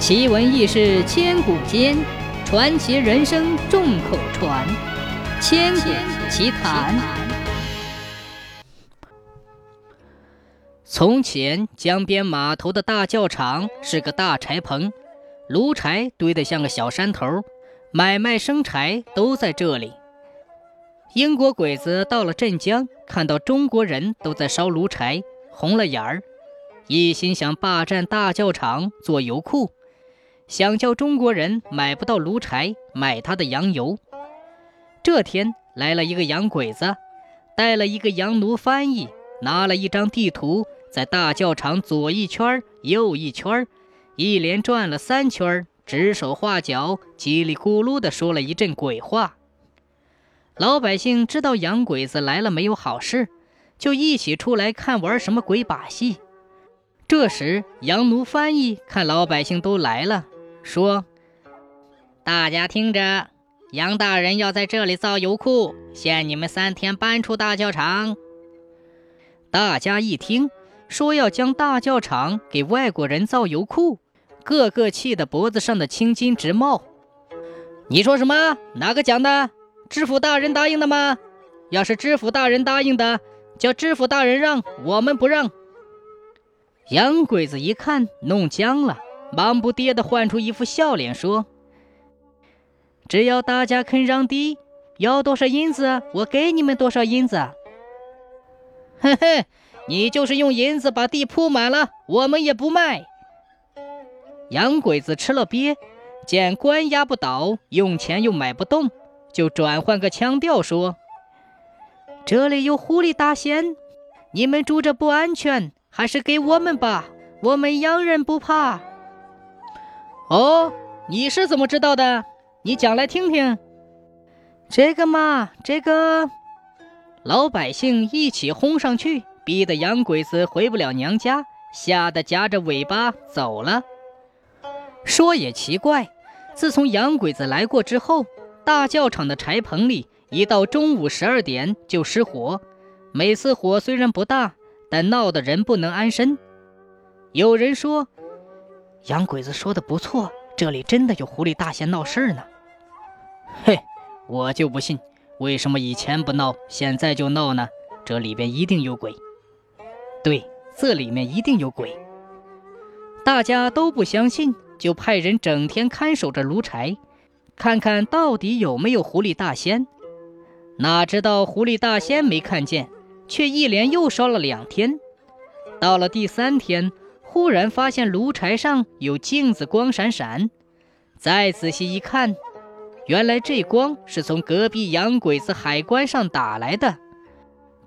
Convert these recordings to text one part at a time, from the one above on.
奇闻异事千古间，传奇人生众口传。千古奇谈。从前，江边码头的大教场是个大柴棚，炉柴堆得像个小山头，买卖生柴都在这里。英国鬼子到了镇江，看到中国人都在烧炉柴，红了眼儿，一心想霸占大教场做油库。想叫中国人买不到炉柴，买他的洋油。这天来了一个洋鬼子，带了一个洋奴翻译，拿了一张地图，在大教场左一圈右一圈一连转了三圈指手画脚，叽里咕噜地说了一阵鬼话。老百姓知道洋鬼子来了没有好事，就一起出来看玩什么鬼把戏。这时洋奴翻译看老百姓都来了。说：“大家听着，杨大人要在这里造油库，限你们三天搬出大教场。”大家一听说要将大教场给外国人造油库，个个气得脖子上的青筋直冒。你说什么？哪个讲的？知府大人答应的吗？要是知府大人答应的，叫知府大人让，我们不让。洋鬼子一看，弄僵了。忙不迭地换出一副笑脸，说：“只要大家肯让地，要多少银子，我给你们多少银子。”嘿嘿，你就是用银子把地铺满了，我们也不卖。洋鬼子吃了瘪，见官压不倒，用钱又买不动，就转换个腔调说：“这里有狐狸大仙，你们住着不安全，还是给我们吧，我们洋人不怕。”哦，你是怎么知道的？你讲来听听。这个嘛，这个，老百姓一起轰上去，逼得洋鬼子回不了娘家，吓得夹着尾巴走了。说也奇怪，自从洋鬼子来过之后，大教场的柴棚里一到中午十二点就失火，每次火虽然不大，但闹得人不能安身。有人说。洋鬼子说的不错，这里真的有狐狸大仙闹事呢。嘿，我就不信，为什么以前不闹，现在就闹呢？这里边一定有鬼。对，这里面一定有鬼。大家都不相信，就派人整天看守着炉柴，看看到底有没有狐狸大仙。哪知道狐狸大仙没看见，却一连又烧了两天。到了第三天。忽然发现炉柴上有镜子，光闪闪。再仔细一看，原来这光是从隔壁洋鬼子海关上打来的。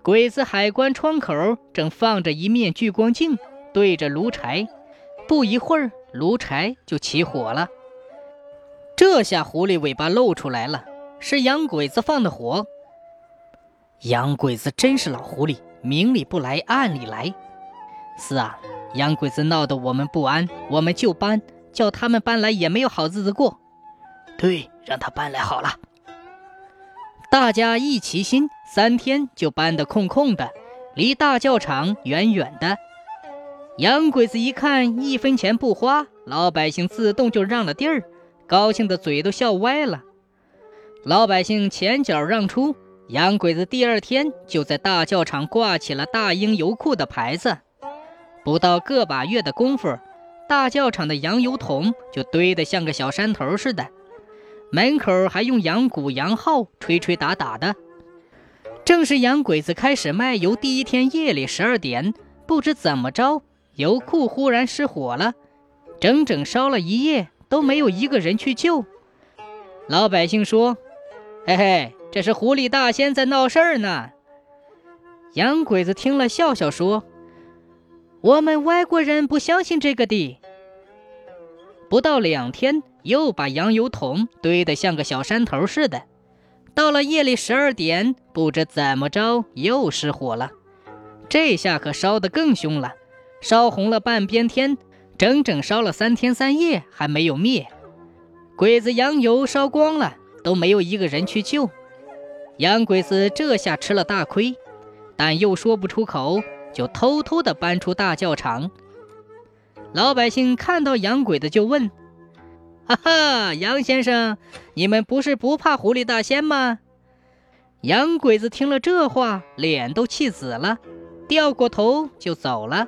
鬼子海关窗口正放着一面聚光镜，对着炉柴。不一会儿，炉柴就起火了。这下狐狸尾巴露出来了，是洋鬼子放的火。洋鬼子真是老狐狸，明里不来，暗里来。是啊。洋鬼子闹得我们不安，我们就搬，叫他们搬来也没有好日子过。对，让他搬来好了。大家一齐心，三天就搬得空空的，离大教场远远的。洋鬼子一看一分钱不花，老百姓自动就让了地儿，高兴的嘴都笑歪了。老百姓前脚让出，洋鬼子第二天就在大教场挂起了“大英油库”的牌子。不到个把月的功夫，大教场的洋油桶就堆得像个小山头似的，门口还用洋鼓、洋号吹吹打打的。正是洋鬼子开始卖油第一天夜里十二点，不知怎么着，油库忽然失火了，整整烧了一夜，都没有一个人去救。老百姓说：“嘿嘿，这是狐狸大仙在闹事儿呢。”洋鬼子听了，笑笑说。我们外国人不相信这个的。不到两天，又把洋油桶堆得像个小山头似的。到了夜里十二点，不知怎么着又失火了。这下可烧得更凶了，烧红了半边天，整整烧了三天三夜还没有灭。鬼子洋油烧光了，都没有一个人去救。洋鬼子这下吃了大亏，但又说不出口。就偷偷的搬出大教场。老百姓看到洋鬼子，就问：“哈哈，杨先生，你们不是不怕狐狸大仙吗？洋鬼子听了这话，脸都气紫了，掉过头就走了。